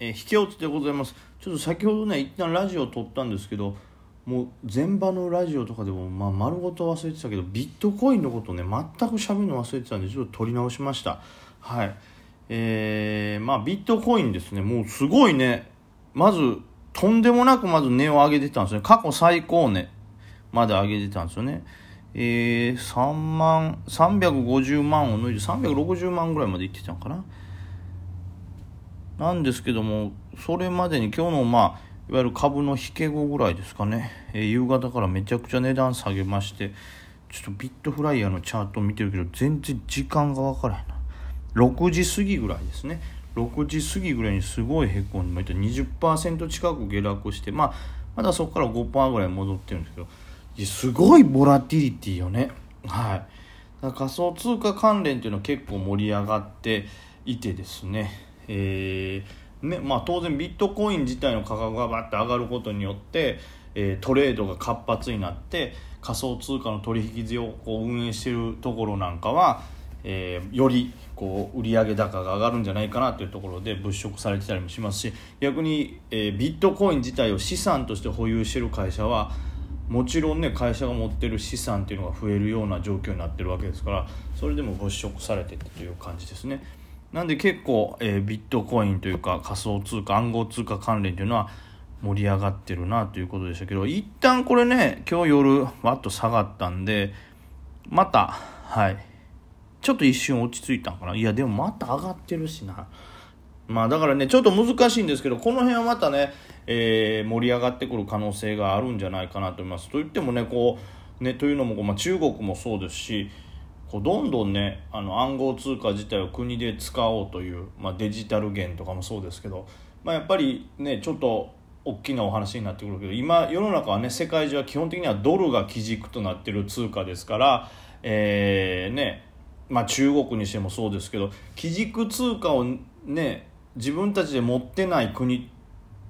えー、引き落ちでございます。ちょっと先ほどね一旦ラジオを撮ったんですけどもう前場のラジオとかでも、まあ、丸ごと忘れてたけどビットコインのことね全く喋るの忘れてたんでちょっと撮り直しました。はい。えー、まあビットコインですね。もうすごいね。まずとんでもなくまず値を上げてたんですね。過去最高値。まで上げてたんですよね。えー、3万350万を抜いて360万ぐらいまでいってたのかな。なんですけどもそれまでに今日のまあいわゆる株の引け後ぐらいですかね、えー、夕方からめちゃくちゃ値段下げましてちょっとビットフライヤーのチャート見てるけど全然時間がわからへんな。6時過ぎぐらいですね。6時過ぎぐらいにすごいへこんで20%近く下落してまあまだそこから5%ぐらい戻ってるんですけどすごいボラティリティよね。はい。だ仮想通貨関連っていうのは結構盛り上がっていてですね。えー、ねまあ、当然ビットコイン自体の価格がバッと上がることによって、えー、トレードが活発になって仮想通貨の取引所をこう運営しているところなんかは、えー、よりこう売上高が上がるんじゃないかなというところで物色されてたりもしますし逆に、えビットコイン自体を資産として保有している会社はもちろんね会社が持ってる資産っていうのが増えるような状況になってるわけですからそれでも物色されてたという感じですね。なんで結構、えー、ビットコインというか仮想通貨暗号通貨関連というのは盛り上がってるなということでしたけど一旦これね今日夜わっと下がったんでまたはい。ちょっと一瞬落ち着いたんかな？いやでもまた上がってるしな。まあだからねちょっと難しいんですけどこの辺はまたねえー、盛り上がってくる可能性があるんじゃないかなと思います。といってもねこうねというのも、まあ、中国もそうですしこうどんどんねあの暗号通貨自体を国で使おうという、まあ、デジタル元とかもそうですけど、まあ、やっぱりねちょっと大きなお話になってくるけど今世の中はね世界中は基本的にはドルが基軸となってる通貨ですから、えー、ねまあ、中国にしてもそうですけど基軸通貨をね自分たちで持ってない国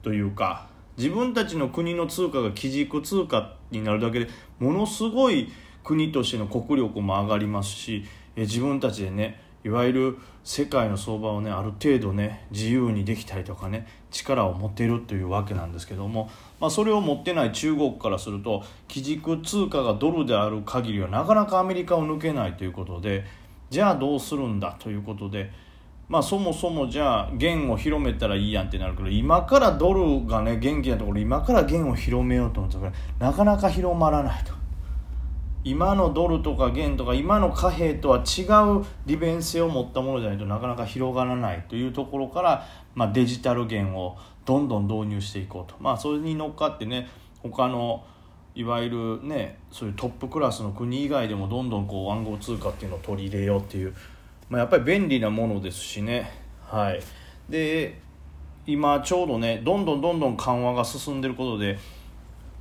というか自分たちの国の通貨が基軸通貨になるだけでものすごい国としての国力も上がりますし自分たちでねいわゆる世界の相場をねある程度ね自由にできたりとかね力を持てるというわけなんですけども、まあ、それを持ってない中国からすると基軸通貨がドルである限りはなかなかアメリカを抜けないということでじゃあどうするんだということで。まあそもそもじゃあ元を広めたらいいやんってなるけど今からドルがね元気なところ今から元を広めようと思ったらなかなか広まらないと今のドルとか元とか今の貨幣とは違う利便性を持ったものじゃないとなかなか広がらないというところから、まあ、デジタル元をどんどん導入していこうと。まあそれに乗っかってね他のいわゆるねそういうトップクラスの国以外でもどんどんこう暗号通貨っていうのを取り入れようっていう。まあ、やっぱり便利なものですしね。はい。で今ちょうどねどんどんどんどん緩和が進んでることで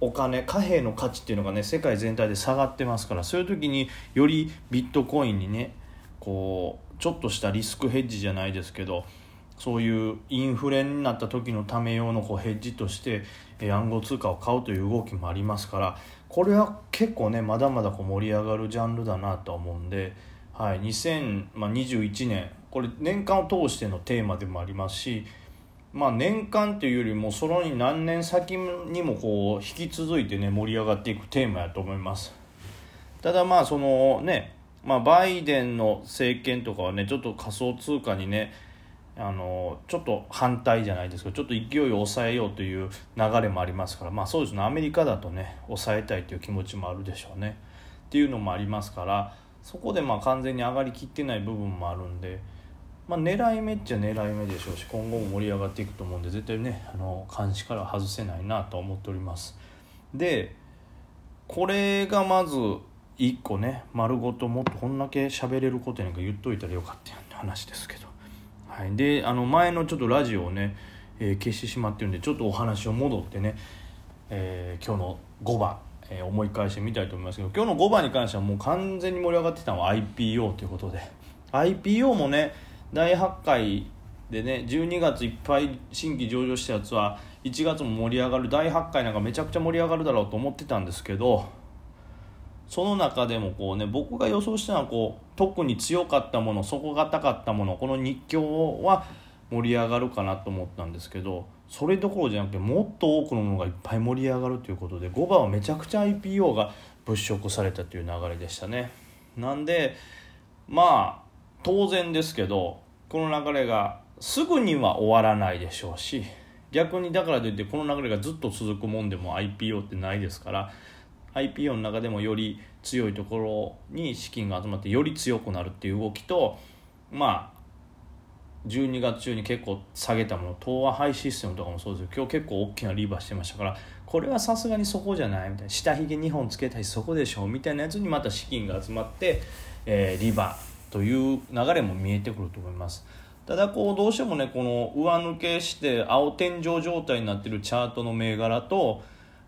お金貨幣の価値っていうのがね世界全体で下がってますからそういう時によりビットコインにねこうちょっとしたリスクヘッジじゃないですけどそういうインフレになった時のため用のこうヘッジとして暗号通貨を買うという動きもありますからこれは結構ねまだまだこう盛り上がるジャンルだなと思うんで。はい、2021年これ年間を通してのテーマでもありますし、まあ、年間というよりもそのに何年先にもこう引き続いてね盛り上がっていくテーマやと思います。ただまあそのね、まあ、バイデンの政権とかはねちょっと仮想通貨にねあのちょっと反対じゃないですけどちょっと勢いを抑えようという流れもありますからまあそうですねアメリカだとね抑えたいという気持ちもあるでしょうね。っていうのもありますからそこでまあ完全に上がりきってない部分もあるんで、まあ、狙い目っちゃ狙い目でしょうし今後も盛り上がっていくと思うんで絶対ねあの監視から外せないなと思っております。でこれがまず1個ね丸ごともっとこんだけ喋れることなんか言っといたらよかったやんって話ですけど、はい、であの前のちょっとラジオをね、えー、消してしまってるんでちょっとお話を戻ってね、えー、今日の5番え、思い返してみたいと思いますけど今日の5番に関してはもう完全に盛り上がってたのは IPO ということで。IPO もね第8回でね12月いっぱい新規上場したやつは1月も盛り上がる第8回なんかめちゃくちゃ盛り上がるだろうと思ってたんですけどその中でもこうね僕が予想したのはこう特に強かったもの底堅かったものこの日経は盛り上がるかなと思ったんですけどそれどころじゃなくてもっと多くのものがいっぱい盛り上がるということで5番はめちゃくちゃ IPO が物色されたという流れでしたね。なんでまあ当然ですけどこの流れがすぐには終わらないでしょうし逆にだからといってこの流れがずっと続くもんでも IPO ってないですから IPO の中でもより強いところに資金が集まってより強くなるっていう動きとまあ12月中に結構下げたもの東和ハイシステムとかもそうですけど今日結構大きなリバーしてましたからこれはさすがにそこじゃないみたいな下髭2本つけたいそこでしょみたいなやつにまた資金が集まって、えー、リバーという流れも見えてくると思います。ただこうどうしてもねこの上抜けして青天井状態になってるチャートの銘柄と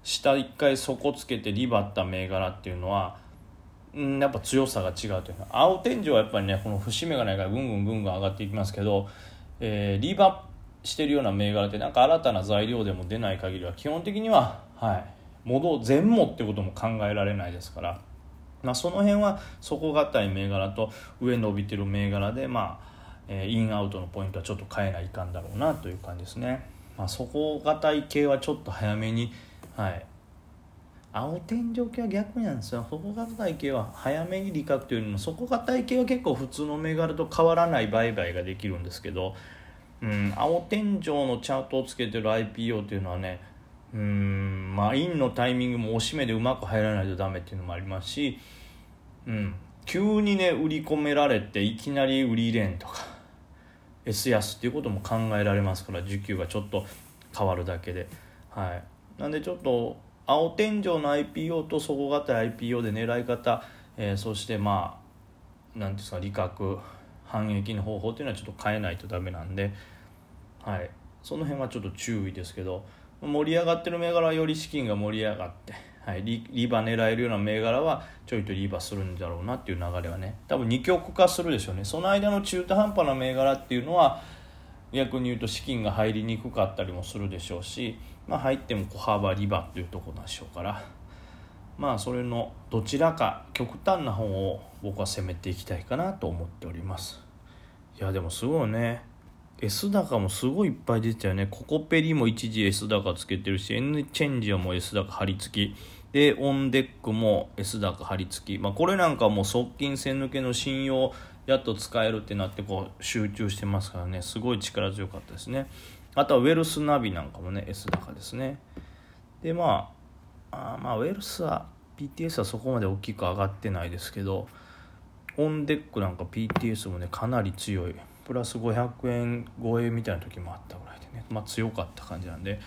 下一回底つけてリバった銘柄っていうのはんやっぱ強さが違うというか青天井はやっぱりねこの節目がないからぐんぐんぐんぐん上がっていきますけど、えー、リバしてるような銘柄ってなんか新たな材料でも出ない限りは基本的にははい戻全もってことも考えられないですから、まあ、その辺は底堅い銘柄と上伸びてる銘柄でまあえインアウトのポイントはちょっと変えないかんだろうなという感じですね。まあ、底堅い系はちょっと早めにはい青天井系は逆なんですよ底堅い系は早めに利確というよりも底堅い系は結構普通の銘柄と変わらない売買ができるんですけど、うん、青天井のチャートをつけてる IPO というのはねうんまあインのタイミングもおしめでうまく入らないとダメっていうのもありますし、うん、急にね売り込められていきなり売り入れんとか S 安っていうことも考えられますから需給がちょっと変わるだけで。はい。なんでちょっと青天井の IPO と底堅い IPO で狙い方、えー、そしてまあ何ですか利確反撃の方法っていうのはちょっと変えないとダメなんで。はい。その辺はちょっと注意ですけど。盛り上がってる銘柄はより資金が盛り上がってはい、リリバ狙えるような銘柄はちょいとリバするんだろうなっていう流れはね。多分二極化するでしょうね。その間の中途半端な銘柄っていうのは逆に言うと資金が入りにくかったりもするでしょうし、まあ、入っても小幅リバっていうところでしょうから。まあそれのどちらか極端な方を僕は攻めていきたいかなと思っております。いやでもすごいね。S 高もすごいいっぱい出てたよね。ココペリも一時 S 高つけてるし、N チェンジはもう S 高貼り付き。で、オンデックも S 高貼り付き。まあ、これなんかもう側近線抜けの信用やっと使えるってなってこう集中してますからね、すごい力強かったですね。あとはウェルスナビなんかもね、S 高ですね。で、まあ、あまあ、ウェルスは PTS はそこまで大きく上がってないですけど、オンデックなんか PTS もね、かなり強い。プラス500円超えみたいな時もあったぐらいでね、まあ、強かった感じなんで。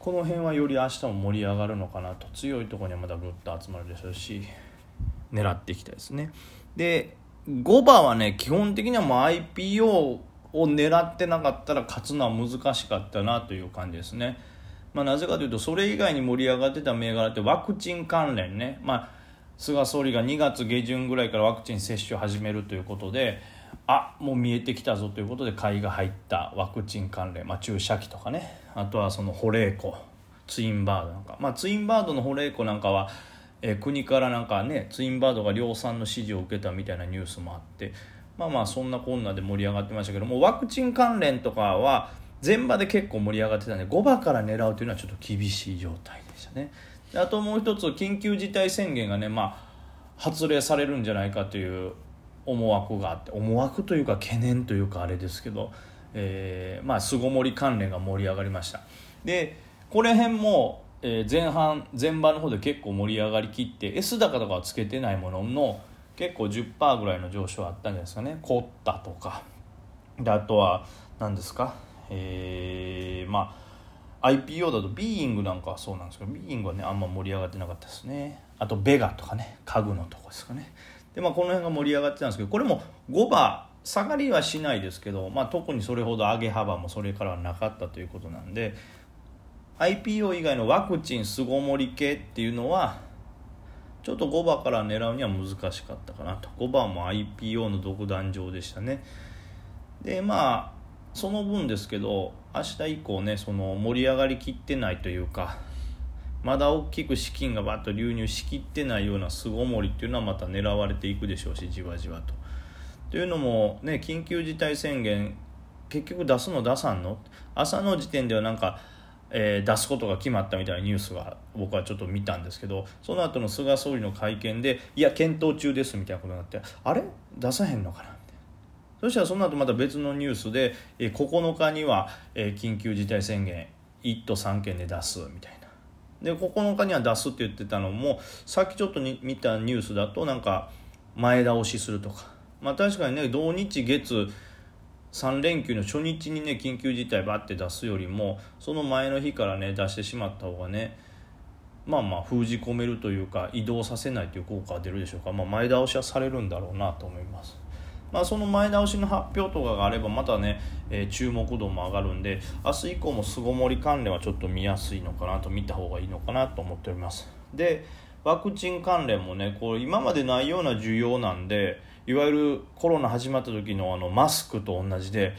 この辺はより明日も盛り上がるのかなと強いところにはまだぐっと集まるでしょうし狙っていきたいですね。で5番はね基本的にはもう IPO を狙ってなかったら勝つのは難しかったなという感じですね、まあ、なぜかというとそれ以外に盛り上がってた銘柄ってワクチン関連ね、まあ、菅総理が2月下旬ぐらいからワクチン接種を始めるということであもう見えてきたぞということで買いが入ったワクチン関連、まあ、注射器とかね。あとはその保冷庫。ツインバードなんか、まあ、ツインバードの保冷庫なんかは、えー、国からなんかねツインバードが量産の指示を受けたみたいなニュースもあって。まあまあそんなこんなで盛り上がってましたけどもワクチン関連とかは全場で結構盛り上がってたんで5場から狙うというのはちょっと厳しい状態でしたね。あともう一つ緊急事態宣言がねまあ発令されるんじゃないかという思惑があって思惑というか懸念というかあれですけど、えー、まあ巣ごもり関連が盛り上がりました。でこれ辺も、え、前半前場の方で結構盛り上がりきって S 高とかはつけてないものの結構10%ぐらいの上昇あったんじゃないですかね。コッタとか。であとは何ですか？えー、まあ IPO だとビーイングなんかはそうなんですけどビーイングはねあんま盛り上がってなかったですね。あとベガとかね家具のとこですかね。で、まあ、この辺が盛り上がってたんですけどこれも5番下がりはしないですけど、まあ、特にそれほど上げ幅もそれからはなかったということなんで IPO 以外のワクチン巣ごもり系っていうのはちょっと5番から狙うには難しかったかなと。5番も IPO の独壇場でしたね。でまあその分ですけど明日以降ねその盛り上がりきってないというかまだ大きく資金がバッと流入しきってないような巣ごもりっていうのはまた狙われていくでしょうしじわじわと。というのも、ね、緊急事態宣言結局出すの出さんの？朝の時点ではなんか、えー、出すことが決まったみたいなニュースが僕はちょっと見たんですけどその後の菅総理の会見でいや検討中ですみたいなことになってあれ？出さへんのかな？そしたらその後また別のニュースで、えー、9日には、えー、緊急事態宣言1都3県で出すみたいな。で9日には出すって言ってたのもさっきちょっと見たニュースだとなんか前倒しするとかまあ確かにね土日月3連休の初日にね緊急事態バッて出すよりもその前の日からね出してしまった方がねまあまあ封じ込めるというか移動させないという効果が出るでしょうか、まあ、前倒しはされるんだろうなと思います。まあ、その前倒しの発表とかがあればまたね、えー、注目度も上がるんで明日以降も巣ごもり関連はちょっと見やすいのかなと見た方がいいのかなと思っております。でワクチン関連もねこう今までないような需要なんでいわゆるコロナ始まった時のあのマスクと同じで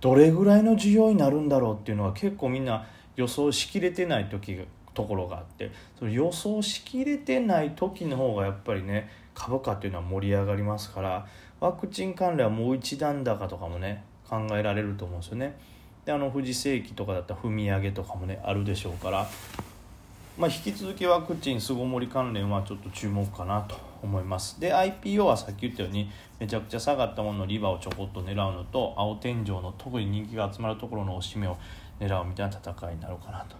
どれぐらいの需要になるんだろうっていうのは結構みんな予想しきれてない時がところがあってその予想しきれてない時の方がやっぱりね株価っていうのは盛り上がりますからワクチン関連はもう一段高とかもね考えられると思うんですよね。であの富士世紀とかだったら踏み上げとかもねあるでしょうから、まあ、引き続きワクチン巣ごもり関連はちょっと注目かなと思いますで IPO はさっき言ったようにめちゃくちゃ下がったもののリバーをちょこっと狙うのと青天井の特に人気が集まるところの押し目を狙うみたいな戦いになるかなと。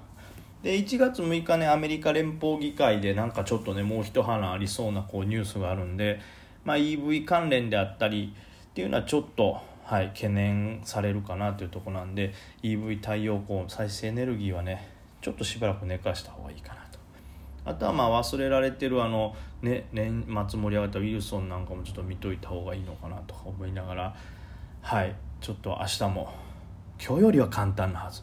で1月6日ねアメリカ連邦議会でなんかちょっとねもう一花ありそうなこうニュースがあるんで、まあ、EV 関連であったりっていうのはちょっと、はい、懸念されるかなというとこなんで EV 太陽光再生エネルギーはねちょっとしばらく寝かした方がいいかなと。あとはまあ忘れられてるあの、ね、年末盛り上がったウィルソンなんかもちょっと見といた方がいいのかなとか思いながらはいちょっと明日も今日よりは簡単なはず。